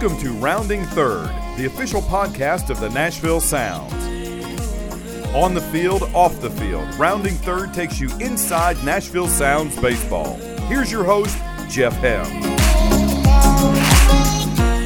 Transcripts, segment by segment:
Welcome to Rounding Third, the official podcast of the Nashville Sounds. On the field, off the field, Rounding Third takes you inside Nashville Sounds baseball. Here's your host, Jeff Hem.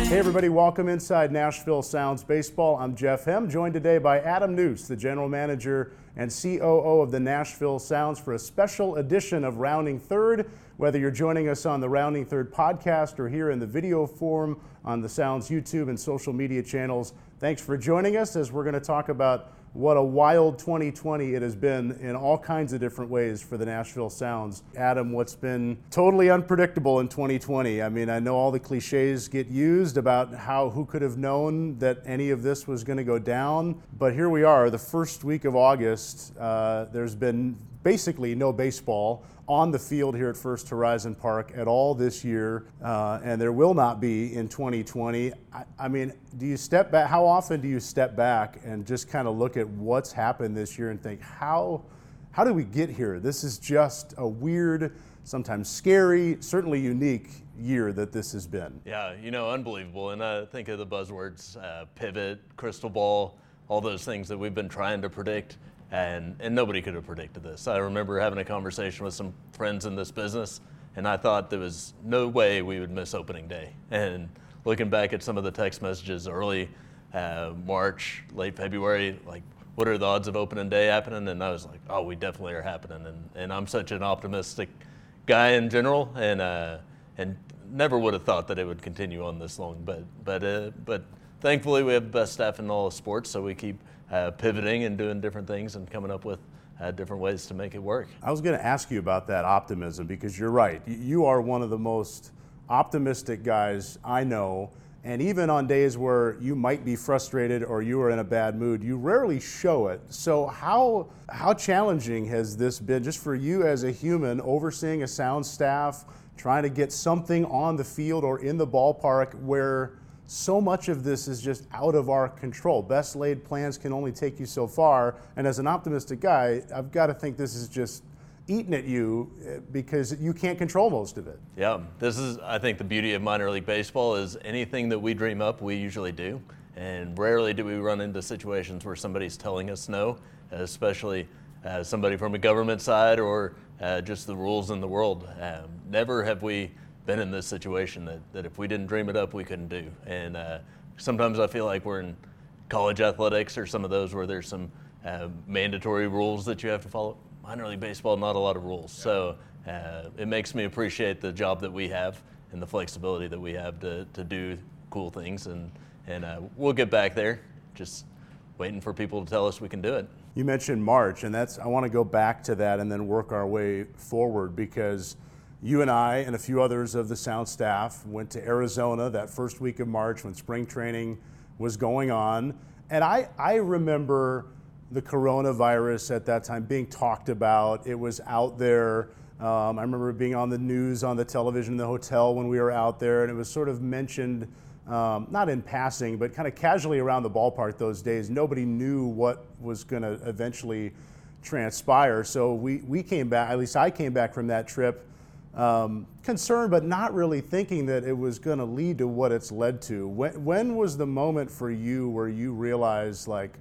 Hey, everybody, welcome inside Nashville Sounds Baseball. I'm Jeff Hem, joined today by Adam Nuse, the general manager and COO of the Nashville Sounds, for a special edition of Rounding Third. Whether you're joining us on the Rounding Third podcast or here in the video form on the Sounds YouTube and social media channels, thanks for joining us as we're going to talk about what a wild 2020 it has been in all kinds of different ways for the Nashville Sounds. Adam, what's been totally unpredictable in 2020? I mean, I know all the cliches get used about how who could have known that any of this was going to go down, but here we are, the first week of August. Uh, there's been basically no baseball on the field here at First Horizon Park at all this year, uh, and there will not be in 2020. I, I, mean, do you step back? How often do you step back and just kind of look at what's happened this year and think, how, how did we get here? This is just a weird, sometimes scary, certainly unique year that this has been. Yeah, you know, unbelievable. And I think of the buzzwords uh, pivot, crystal ball, all those things that we've been trying to predict and and nobody could have predicted this. I remember having a conversation with some friends in this business, and I thought there was no way we would miss opening day. And looking back at some of the text messages early uh, March, late February, like what are the odds of opening day happening? And I was like, oh, we definitely are happening. And and I'm such an optimistic guy in general, and uh, and never would have thought that it would continue on this long. But but uh, but thankfully we have the best staff in all of sports, so we keep uh, pivoting and doing different things and coming up with uh, different ways to make it work. I was going to ask you about that optimism because you're right. You are one of the most optimistic guys I know. And even on days where you might be frustrated or you are in a bad mood, you rarely show it. So how how challenging has this been just for you as a human overseeing a sound staff, trying to get something on the field or in the ballpark where so much of this is just out of our control. Best laid plans can only take you so far. And as an optimistic guy, I've got to think this is just eating at you eh, because you can't control most of it. Yeah, this is, I think, the beauty of minor league baseball is anything that we dream up, we usually do. And rarely do we run into situations where somebody's telling us no, especially uh, somebody from a government side or uh, just the rules in the world. Um, never have we been in this situation that, that if we didn't dream it up, we couldn't do. And uh, sometimes I feel like we're in college athletics or some of those where there's some uh, mandatory rules that you have to follow. Minor league baseball, not a lot of rules. So uh, it makes me appreciate the job that we have and the flexibility that we have to, to do cool things. And, and uh, we'll get back there, just waiting for people to tell us we can do it. You mentioned March, and that's I want to go back to that and then work our way forward because – you and I and a few others of the Sound staff went to Arizona that first week of March when spring training was going on. And I, I remember the coronavirus at that time being talked about. It was out there. Um, I remember being on the news, on the television, in the hotel when we were out there, and it was sort of mentioned, um, not in passing, but kind of casually around the ballpark those days. Nobody knew what was going to eventually transpire. So we, we came back, at least I came back from that trip um, concerned, but not really thinking that it was going to lead to what it's led to. When, when, was the moment for you where you realized, like,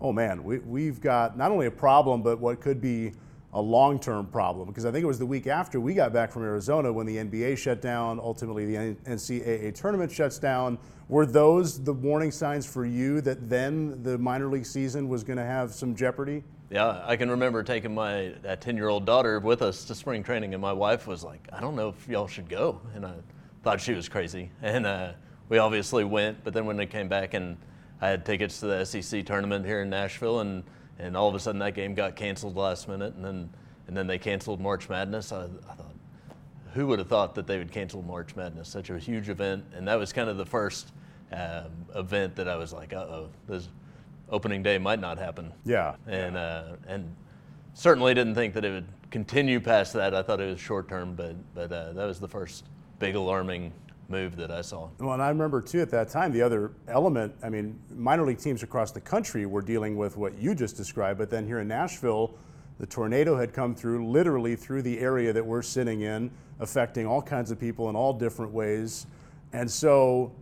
oh man, we, we've got not only a problem, but what could be a long term problem? Because I think it was the week after we got back from Arizona when the NBA shut down, ultimately, the NCAA tournament shuts down. Were those the warning signs for you that then the minor league season was going to have some jeopardy? Yeah, I can remember taking my 10 year old daughter with us to spring training, and my wife was like, I don't know if y'all should go. And I thought she was crazy. And uh, we obviously went, but then when they came back and I had tickets to the SEC tournament here in Nashville, and, and all of a sudden that game got canceled last minute, and then, and then they canceled March Madness. I, I thought, who would have thought that they would cancel March Madness? Such a huge event. And that was kind of the first um, event that I was like, uh oh, this opening day might not happen. Yeah. And uh, and certainly didn't think that it would continue past that. I thought it was short term, but but uh, that was the first big alarming move that I saw. Well, and I remember too at that time the other element. I mean, minor league teams across the country were dealing with what you just described, but then here in Nashville. The tornado had come through literally through the area that we're sitting in, affecting all kinds of people in all different ways. And so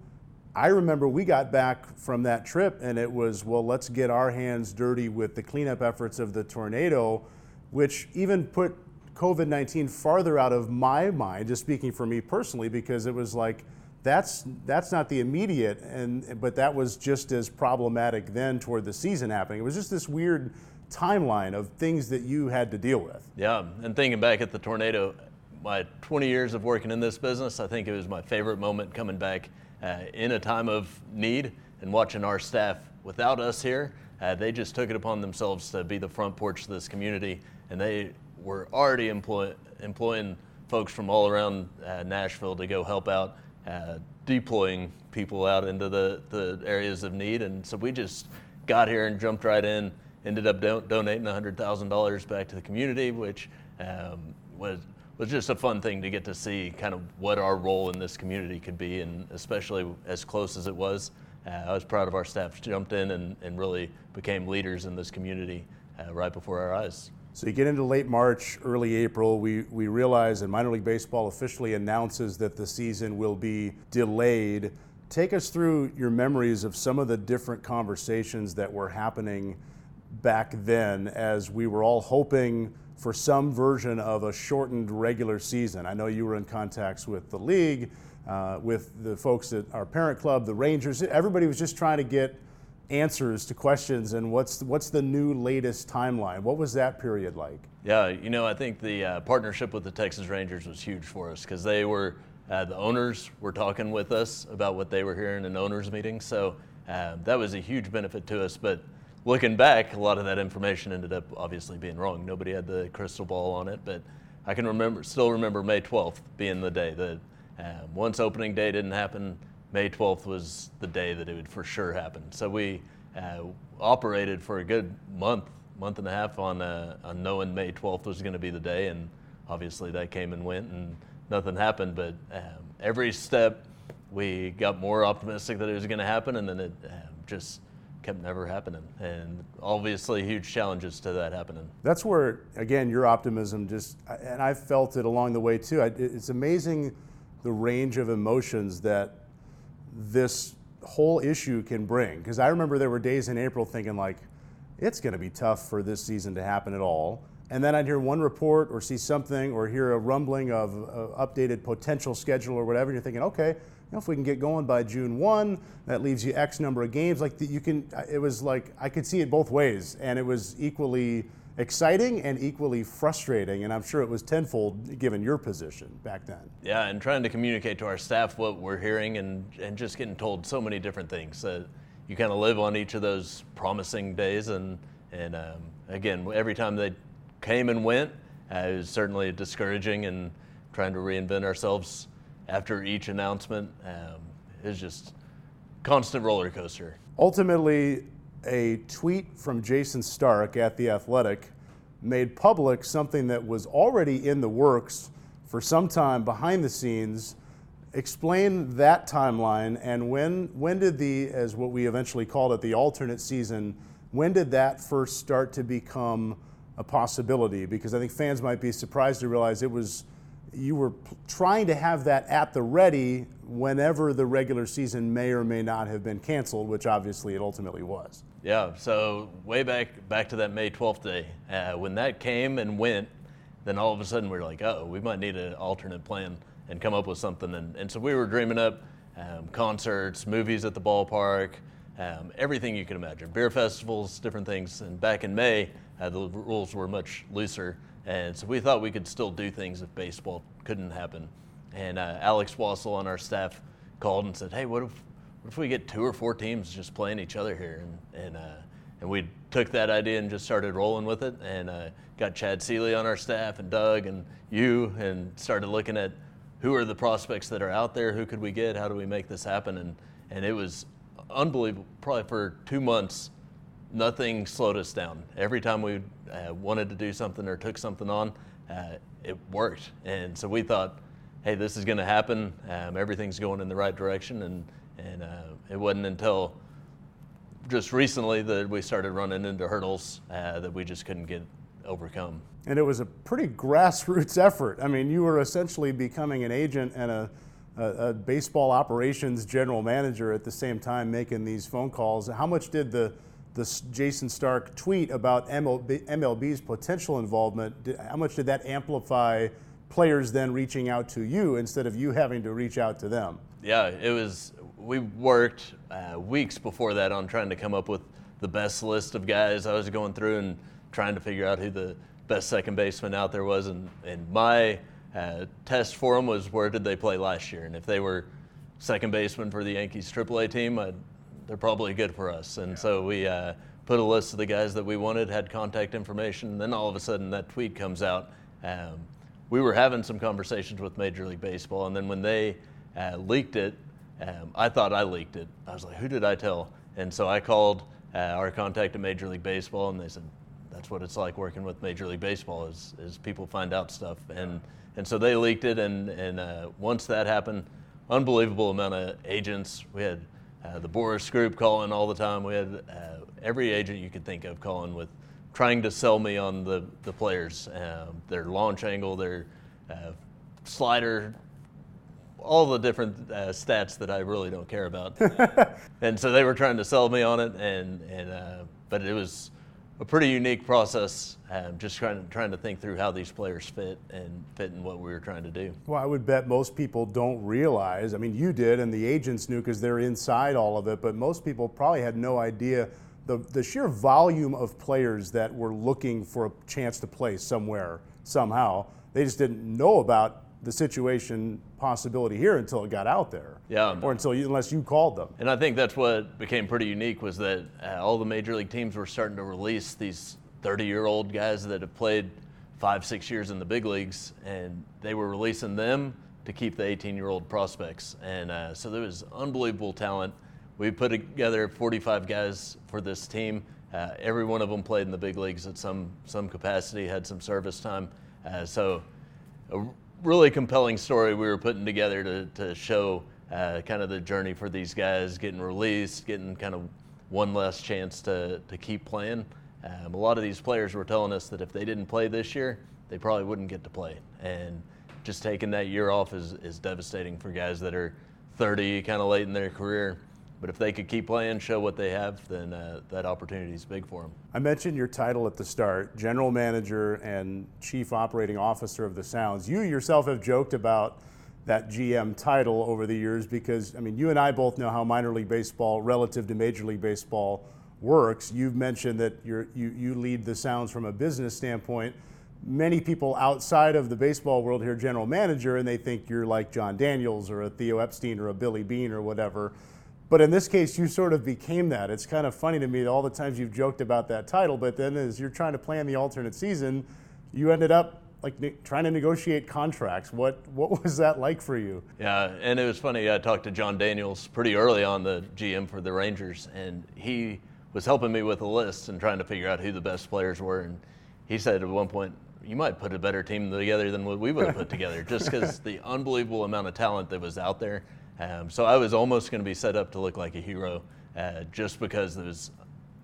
I remember we got back from that trip and it was, well, let's get our hands dirty with the cleanup efforts of the tornado, which even put COVID 19 farther out of my mind, just speaking for me personally, because it was like, that's that's not the immediate and but that was just as problematic then toward the season happening. It was just this weird timeline of things that you had to deal with. Yeah and thinking back at the tornado my 20 years of working in this business i think it was my favorite moment coming back uh, in a time of need and watching our staff without us here uh, they just took it upon themselves to be the front porch of this community and they were already employ- employing folks from all around uh, nashville to go help out uh, deploying people out into the, the areas of need. And so we just got here and jumped right in, ended up do- donating $100,000 back to the community, which um, was, was just a fun thing to get to see kind of what our role in this community could be, and especially as close as it was. Uh, I was proud of our staff jumped in and, and really became leaders in this community uh, right before our eyes. So you get into late March, early April, we, we realize and minor league baseball officially announces that the season will be delayed. Take us through your memories of some of the different conversations that were happening back then as we were all hoping for some version of a shortened regular season. I know you were in contacts with the league, uh, with the folks at our parent club, the Rangers. Everybody was just trying to get answers to questions and what's what's the new latest timeline what was that period like yeah you know i think the uh, partnership with the texas rangers was huge for us because they were uh, the owners were talking with us about what they were hearing in owners meetings so uh, that was a huge benefit to us but looking back a lot of that information ended up obviously being wrong nobody had the crystal ball on it but i can remember still remember may 12th being the day that um, once opening day didn't happen May 12th was the day that it would for sure happen. So we uh, operated for a good month, month and a half on, uh, on knowing May 12th was going to be the day, and obviously that came and went, and nothing happened. But um, every step, we got more optimistic that it was going to happen, and then it uh, just kept never happening. And obviously, huge challenges to that happening. That's where, again, your optimism just, and I felt it along the way too. It's amazing the range of emotions that this whole issue can bring. Because I remember there were days in April thinking, like, it's going to be tough for this season to happen at all. And then I'd hear one report or see something or hear a rumbling of uh, updated potential schedule or whatever. And you're thinking, okay, know, if we can get going by June 1, that leaves you X number of games. Like you can, it was like I could see it both ways, and it was equally exciting and equally frustrating. And I'm sure it was tenfold given your position back then. Yeah, and trying to communicate to our staff what we're hearing and, and just getting told so many different things that you kind of live on each of those promising days. And, and um, again, every time they came and went, uh, it was certainly discouraging and trying to reinvent ourselves after each announcement. Um, it was just constant roller coaster. Ultimately, a tweet from Jayson Stark at The Athletic made public something that was already in the works for some time behind the scenes. Explain that timeline and when when did the as what we eventually called it the alternate season when did that first start to become a possibility because I think fans might be surprised to realize it was you were trying to have that at the ready whenever the regular season may or may not have been canceled, which obviously it ultimately was. Yeah, so way back back to that May 12th day, uh, when that came and went, then all of a sudden we are like, oh, we might need an alternate plan and come up with something. And, and so we were dreaming up um, concerts, movies at the ballpark, um, everything you can imagine, beer festivals, different things. And back in May, uh, the rules were much looser. And so we thought we could still do things if baseball couldn't happen. And uh, Alex Wassel on our staff called and said, hey, what if, what if we get two or four teams just playing each other here? And, and, uh, and we took that idea and just started rolling with it and uh, got Chad Seeley on our staff and Doug and you and started looking at who are the prospects that are out there, who could we get, how do we make this happen? And, and it was unbelievable. Probably for two months, nothing slowed us down. Every time we uh, wanted to do something or took something on, uh, it worked. And so we thought, hey, this is going to happen. Um, everything's going in the right direction. And, and uh, it wasn't until just recently that we started running into hurdles uh, that we just couldn't get overcome. And it was a pretty grassroots effort. I mean, you were essentially becoming an agent and a a, a, baseball operations general manager at the same time making these phone calls. How much did the the Jayson Stark tweet about MLB, MLB's potential involvement? Did, how much did that amplify players then reaching out to you instead of you having to reach out to them? Yeah, it was. We worked uh, weeks before that on trying to come up with the best list of guys. I was going through and trying to figure out who the best second baseman out there was, and, and my uh, test for them was where did they play last year, and if they were second baseman for the Yankees AAA team, I'd, they're probably good for us. And yeah. so we uh, put a list of the guys that we wanted, had contact information, and then all of a sudden that tweet comes out. Um, we were having some conversations with Major League Baseball, and then when they uh, leaked it, um, I thought I leaked it. I was like, who did I tell? And so I called uh, our contact at Major League Baseball, and they said, that's what it's like working with Major League Baseball is, is people find out stuff. And, and so they leaked it, and, and uh, once that happened, unbelievable amount of agents. We had uh, the Boras Group calling all the time. We had uh, every agent you could think of calling with trying to sell me on the, the players, um, their launch angle, their uh, slider, all the different uh, stats that I really don't care about. and so they were trying to sell me on it, and, and uh, but it was a pretty unique process. Um, just trying to trying to think through how these players fit and fit in what we were trying to do. Well, I would bet most people don't realize. I mean, you did, and the agents knew because they're inside all of it. But most people probably had no idea the the sheer volume of players that were looking for a chance to play somewhere somehow. They just didn't know about the situation possibility here until it got out there. Yeah. Or until you, unless you called them. And I think that's what became pretty unique was that uh, all the major league teams were starting to release these 30 year old guys that have played five, six years in the big leagues, and they were releasing them to keep the 18 year old prospects. And uh, so there was unbelievable talent. We put together 45 guys for this team. Uh, every one of them played in the big leagues at some some capacity, had some service time. Uh, so a really compelling story we were putting together to, to show uh, kind of the journey for these guys getting released, getting kind of one last chance to, to keep playing. Um, a lot of these players were telling us that if they didn't play this year, they probably wouldn't get to play. And just taking that year off is, is devastating for guys that are 30, kind of late in their career. But if they could keep playing, show what they have, then uh, that opportunity is big for them. I mentioned your title at the start, General Manager and Chief Operating Officer of the Sounds. You yourself have joked about that GM title over the years because, I mean, you and I both know how minor league baseball relative to Major League Baseball works. You've mentioned that you you, lead the Sounds from a business standpoint. Many people outside of the baseball world hear general manager and they think you're like Jon Daniels or a Theo Epstein or a Billy Beane or whatever. But in this case, you sort of became that. It's kind of funny to me all the times you've joked about that title, but then as you're trying to plan the alternate season, you ended up like ne- trying to negotiate contracts. What what was that like for you? Yeah, and it was funny. I talked to Jon Daniels pretty early on, the GM for the Rangers, and he was helping me with a list and trying to figure out who the best players were. And he said at one point, "You might put a better team together than what we would have put together, just because the unbelievable amount of talent that was out there." Um, so I was almost going to be set up to look like a hero uh, just because there's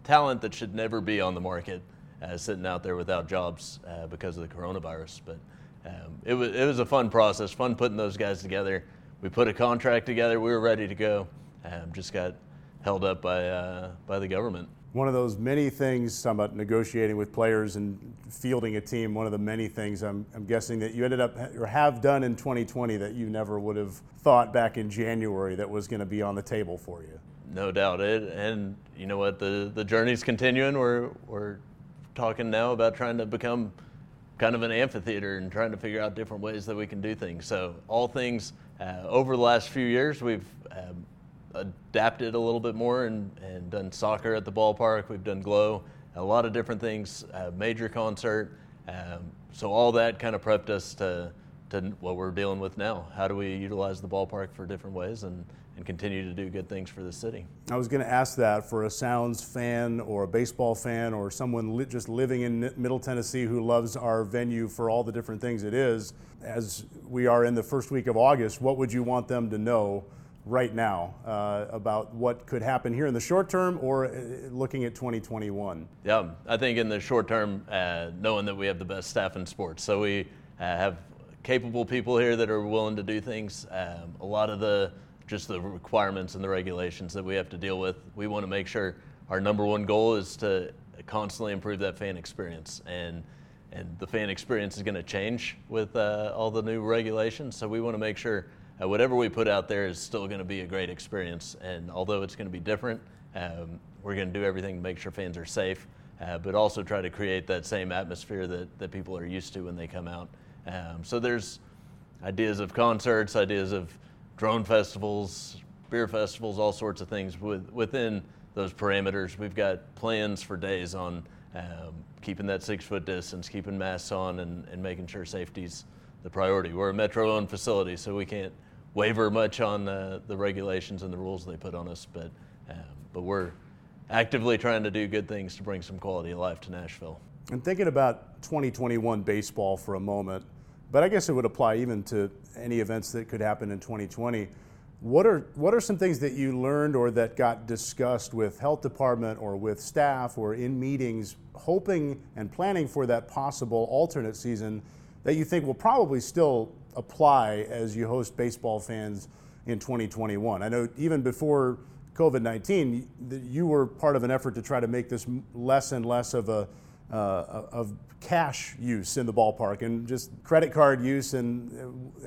talent that should never be on the market uh, sitting out there without jobs uh, because of the coronavirus. But um, it, was, it was a fun process, fun putting those guys together. We put a contract together, we were ready to go, um, just got held up by, uh, by the government one of those many things about negotiating with players and fielding a team. One of the many things I'm, I'm, guessing that you ended up or have done in 2020 that you never would have thought back in January that was going to be on the table for you. No doubt, it and you know what the the journey's continuing. We're we're talking now about trying to become kind of an amphitheater and trying to figure out different ways that we can do things. So all things uh, over the last few years, we've um, adapted a little bit more and, and done soccer at the ballpark. We've done glow, a lot of different things, major concert. Um, so all that kind of prepped us to, to what we're dealing with now. How do we utilize the ballpark for different ways and, and continue to do good things for the city? I was going to ask that for a Sounds fan or a baseball fan or someone li- just living in Middle Tennessee who loves our venue for all the different things it is. As we are in the first week of August, what would you want them to know right now uh, about what could happen here in the short term or uh, looking at 2021? Yeah, I think in the short term, uh, knowing that we have the best staff in sports. So we uh, have capable people here that are willing to do things. Um, a lot of the just the requirements and the regulations that we have to deal with. We want to make sure our number one goal is to constantly improve that fan experience and and the fan experience is going to change with uh, all the new regulations. So we want to make sure uh, whatever we put out there is still going to be a great experience. And although it's going to be different, um, we're going to do everything to make sure fans are safe, uh, but also try to create that same atmosphere that, that people are used to when they come out. Um, so there's ideas of concerts, ideas of drone festivals, beer festivals, all sorts of things with, within those parameters. We've got plans for days on um, keeping that six foot distance, keeping masks on, and, and making sure safety's the priority. We're a metro owned facility, so we can't waver much on uh, the regulations and the rules they put on us, but, um, but we're actively trying to do good things to bring some quality of life to Nashville. And thinking about 2021 baseball for a moment, but I guess it would apply even to any events that could happen in 2020. What are what are some things that you learned or that got discussed with health department or with staff or in meetings, hoping and planning for that possible alternate season that you think will probably still apply as you host baseball fans in 2021? I know even before COVID 19, you were part of an effort to try to make this less and less of a uh, of cash use in the ballpark and just credit card use and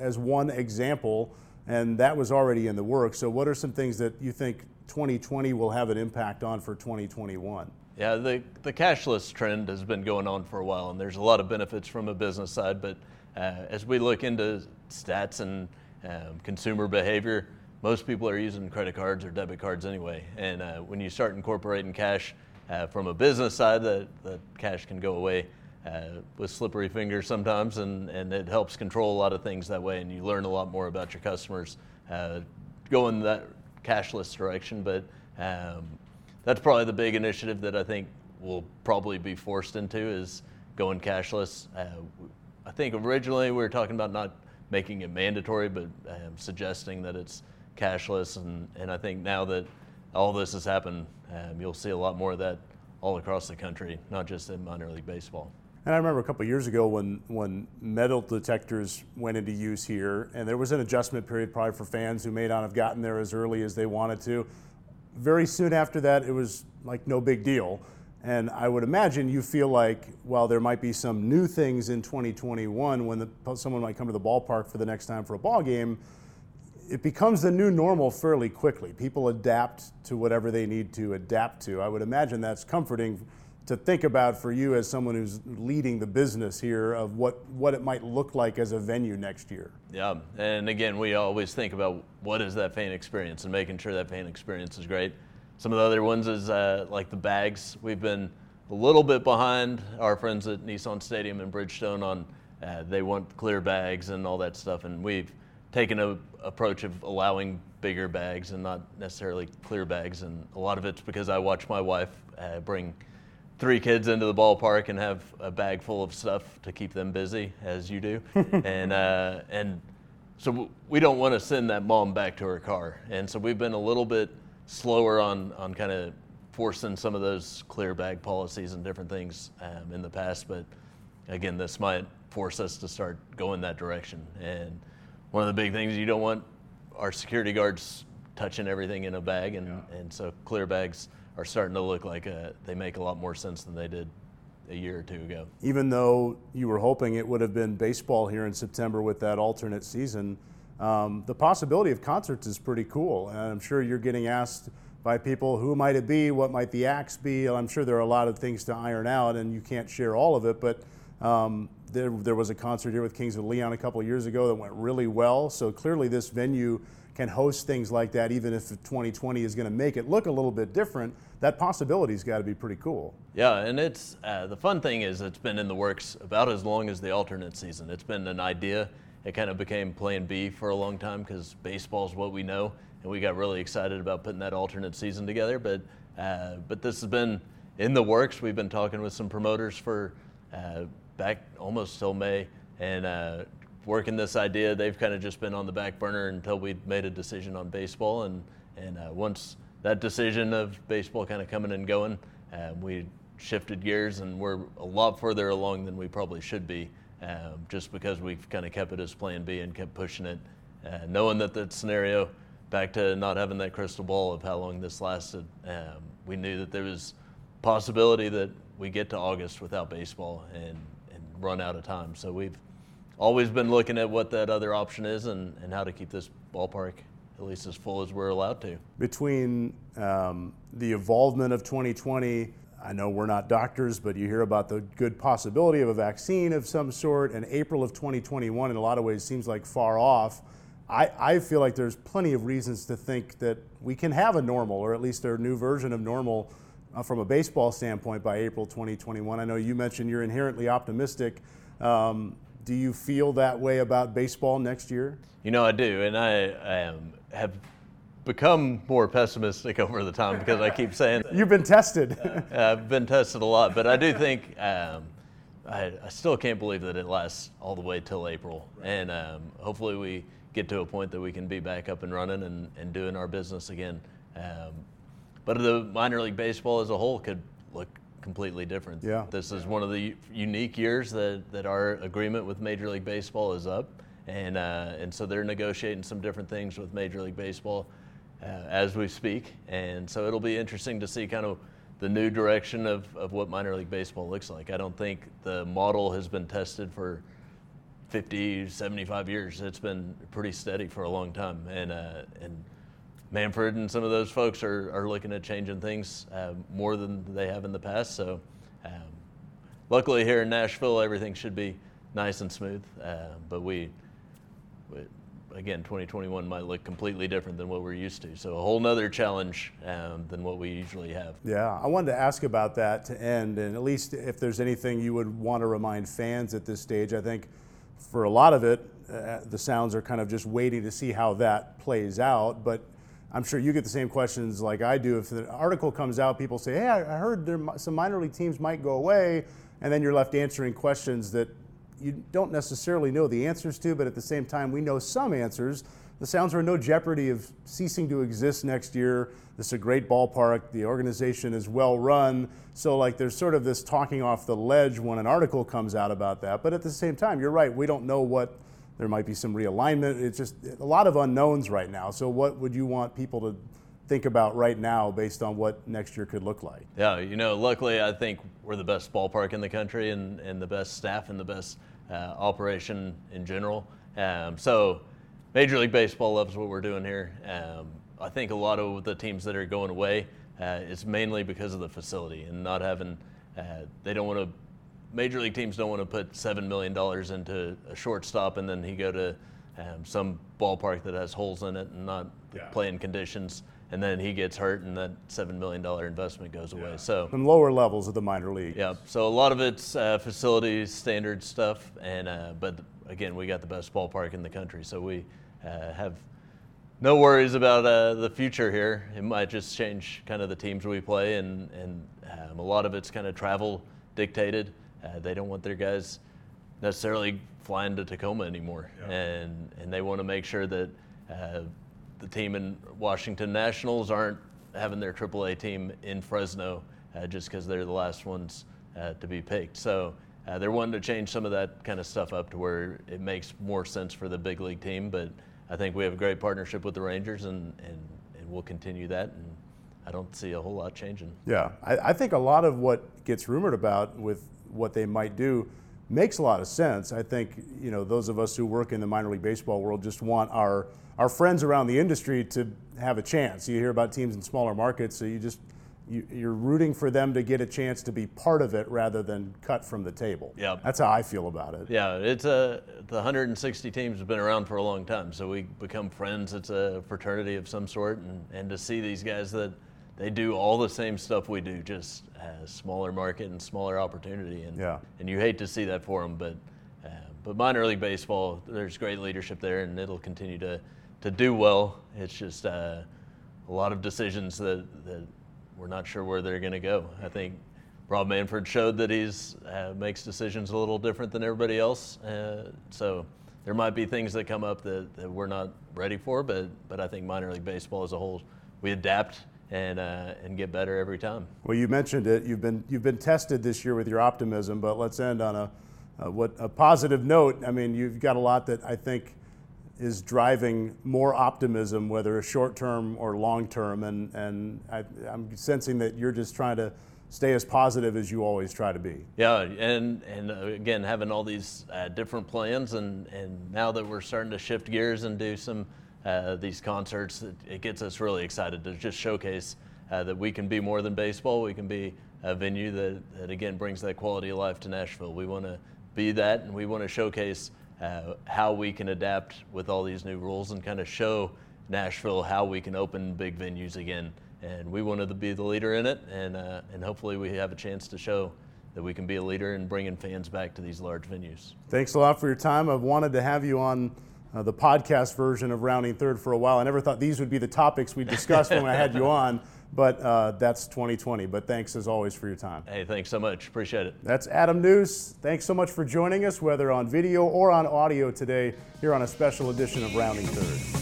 uh, as one example and that was already in the works. So, what are some things that you think 2020 will have an impact on for 2021? Yeah, the, the cashless trend has been going on for a while, and there's a lot of benefits from a business side. But as we look into stats and um, consumer behavior, most people are using credit cards or debit cards anyway. And uh, when you start incorporating cash uh, from a business side, that, that cash can go away uh, with slippery fingers sometimes, and, and it helps control a lot of things that way, and you learn a lot more about your customers uh, going that cashless direction. But um, that's probably the big initiative that I think we'll probably be forced into is going cashless. I think originally we were talking about not making it mandatory, but um, suggesting that it's cashless, and, and I think now that all this has happened, um, you'll see a lot more of that all across the country, not just in minor league baseball. And I remember a couple years ago when, when metal detectors went into use here, and there was an adjustment period probably for fans who may not have gotten there as early as they wanted to. Very soon after that, it was like no big deal. And I would imagine you feel like while there might be some new things in 2021 when the, someone might come to the ballpark for the next time for a ball game, it becomes the new normal fairly quickly. People adapt to whatever they need to adapt to. I would imagine that's comforting to think about for you as someone who's leading the business here of what, what it might look like as a venue next year. Yeah, and again, we always think about what is that fan experience and making sure that fan experience is great. Some of the other ones is uh, like the bags. We've been a little bit behind our friends at Nissan Stadium in Bridgestone on uh, they want clear bags and all that stuff, and we've taken a approach of allowing bigger bags and not necessarily clear bags, and a lot of it's because I watch my wife uh, bring three kids into the ballpark and have a bag full of stuff to keep them busy, as you do, and uh, and so we don't want to send that mom back to her car, and so we've been a little bit slower on on kind of forcing some of those clear bag policies and different things um, in the past, but again, this might force us to start going that direction. And one of the big things you don't want our security guards touching everything in a bag, and, yeah. and so clear bags are starting to look like a, uh, they make a lot more sense than they did a year or two ago. Even though you were hoping it would have been baseball here in September with that alternate season, um, the possibility of concerts is pretty cool. And I'm sure you're getting asked by people who might it be, what might the acts be. I'm sure there are a lot of things to iron out, and you can't share all of it. But um, there, there was a concert here with Kings of Leon a couple of years ago that went really well. So clearly, this venue can host things like that, even if 2020 is going to make it look a little bit different, that possibility's got to be pretty cool. Yeah, and it's uh, the fun thing is it's been in the works about as long as the alternate season. It's been an idea. It kind of became Plan B for a long time because baseball is what we know, and we got really excited about putting that alternate season together. But uh, but this has been in the works. We've been talking with some promoters for uh, back almost till May, and uh, working this idea. They've kind of just been on the back burner until we made a decision on baseball, and and uh, once that decision of baseball kind of coming and going, uh, we shifted gears, and we're a lot further along than we probably should be um, just because we've kind of kept it as Plan B and kept pushing it, uh, knowing that that scenario, back to not having that crystal ball of how long this lasted, um, we knew that there was possibility that we get to August without baseball and, and run out of time. So we've always been looking at what that other option is and, and how to keep this ballpark at least as full as we're allowed to. Between um, the involvement of 2020, I know we're not doctors, but you hear about the good possibility of a vaccine of some sort, and April of 2021 in a lot of ways seems like far off. I, I feel like there's plenty of reasons to think that we can have a normal, or at least a new version of normal uh, from a baseball standpoint by April 2021. I know you mentioned you're inherently optimistic. Um, do you feel that way about baseball next year? You know, I do, and I, um, have become more pessimistic over the time because I keep saying you've been tested. I've been tested a lot, but I do think um, I, I, still can't believe that it lasts all the way till April, and um, hopefully we get to a point that we can be back up and running and, and doing our business again. Um, but the minor league baseball as a whole could look completely different. Yeah. This is one of the unique years that, that our agreement with Major League Baseball is up. And, uh, and so they're negotiating some different things with Major League Baseball uh, as we speak. And so it'll be interesting to see kind of the new direction of, of what minor league baseball looks like. I don't think the model has been tested for 50, 75 years. It's been pretty steady for a long time. And, uh, and Manfred and some of those folks are, are looking at changing things uh, more than they have in the past. So, um, luckily here in Nashville, everything should be nice and smooth. Uh, but we, we, again, 2021 might look completely different than what we're used to. So, a whole nother challenge um, than what we usually have. Yeah, I wanted to ask about that to end, and at least if there's anything you would want to remind fans at this stage, I think for a lot of it, uh, the Sounds are kind of just waiting to see how that plays out. But I'm sure you get the same questions like I do. If the article comes out, people say, "Hey, I heard there some minor league teams might go away," and then you're left answering questions that you don't necessarily know the answers to, but at the same time, we know some answers. The Sounds are in no jeopardy of ceasing to exist next year. This is a great ballpark. The organization is well run. So, like, there's sort of this talking off the ledge when an article comes out about that. But at the same time, you're right. We don't know what there might be some realignment. It's just a lot of unknowns right now. So, what would you want people to think about right now based on what next year could look like? Yeah, you know, luckily, I think we're the best ballpark in the country and, and the best staff and the best operation in general. Um, so, Major League Baseball loves what we're doing here. Um, I think a lot of the teams that are going away uh, is mainly because of the facility and not having, uh, they don't want to major league teams don't want to put seven million dollars into a shortstop and then he go to um, some ballpark that has holes in it and not yeah. playing conditions, and then he gets hurt and that seven million dollar investment goes away. Yeah. So from lower levels of the minor league. Yeah. So a lot of it's uh, facilities, standard stuff, and uh, but again, we got the best ballpark in the country, so we uh, have no worries about uh, the future here. It might just change kind of the teams we play, and and um, a lot of it's kind of travel dictated. Uh, they don't want their guys necessarily flying to Tacoma anymore, yeah. and and they want to make sure that uh, the team in Washington Nationals aren't having their AAA team in Fresno uh, just because they're the last ones uh, to be picked. So. Uh, they're wanting to change some of that kind of stuff up to where it makes more sense for the big league team, but I think we have a great partnership with the Rangers, and, and, and we'll continue that. And I don't see a whole lot changing. Yeah, I, I think a lot of what gets rumored about with what they might do makes a lot of sense. I think you know those of us who work in the minor league baseball world just want our our friends around the industry to have a chance. You hear about teams in smaller markets, so you just you, you're rooting for them to get a chance to be part of it rather than cut from the table. Yeah, that's how I feel about it. Yeah, it's a the 160 teams have been around for a long time, so we become friends. It's a fraternity of some sort, and and to see these guys that they do all the same stuff we do, just a smaller market and smaller opportunity. And yeah. and you hate to see that for them, but uh, but minor league baseball, there's great leadership there, and it'll continue to to do well. It's just uh, a lot of decisions that that we're not sure where they're going to go. I think Rob Manfred showed that he's uh, makes decisions a little different than everybody else. Uh, so there might be things that come up that, that we're not ready for, but but I think minor league baseball as a whole, we adapt and uh, and get better every time. Well, you mentioned it. You've been you've been tested this year with your optimism, but let's end on a uh, what a positive note. I mean, you've got a lot that I think is driving more optimism, whether short term or long term. And, and I, I'm sensing that you're just trying to stay as positive as you always try to be. Yeah, and and uh, again having all these uh, different plans, and and now that we're starting to shift gears and do some uh, these concerts, it, it, gets us really excited to just showcase uh, that we can be more than baseball. We can be a venue that, that again brings that quality of life to Nashville. We want to be that, and we want to showcase uh, how we can adapt with all these new rules and kind of show Nashville how we can open big venues again. And we wanted to be the leader in it, and, uh, and hopefully we have a chance to show that we can be a leader in bringing fans back to these large venues. Thanks a lot for your time. I've wanted to have you on uh, the podcast version of Rounding Third for a while. I never thought these would be the topics we discussed when I had you on but uh, that's 2020. But thanks as always for your time. Hey, thanks so much. Appreciate it. That's Adam Nuse. Thanks so much for joining us, whether on video or on audio today, here on a special edition of Rounding Third.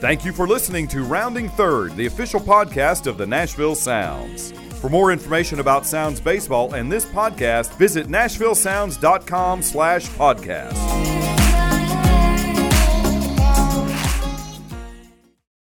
Thank you for listening to Rounding Third, the official podcast of the Nashville Sounds. For more information about Sounds baseball and this podcast, visit nashvillesounds.com slash podcast.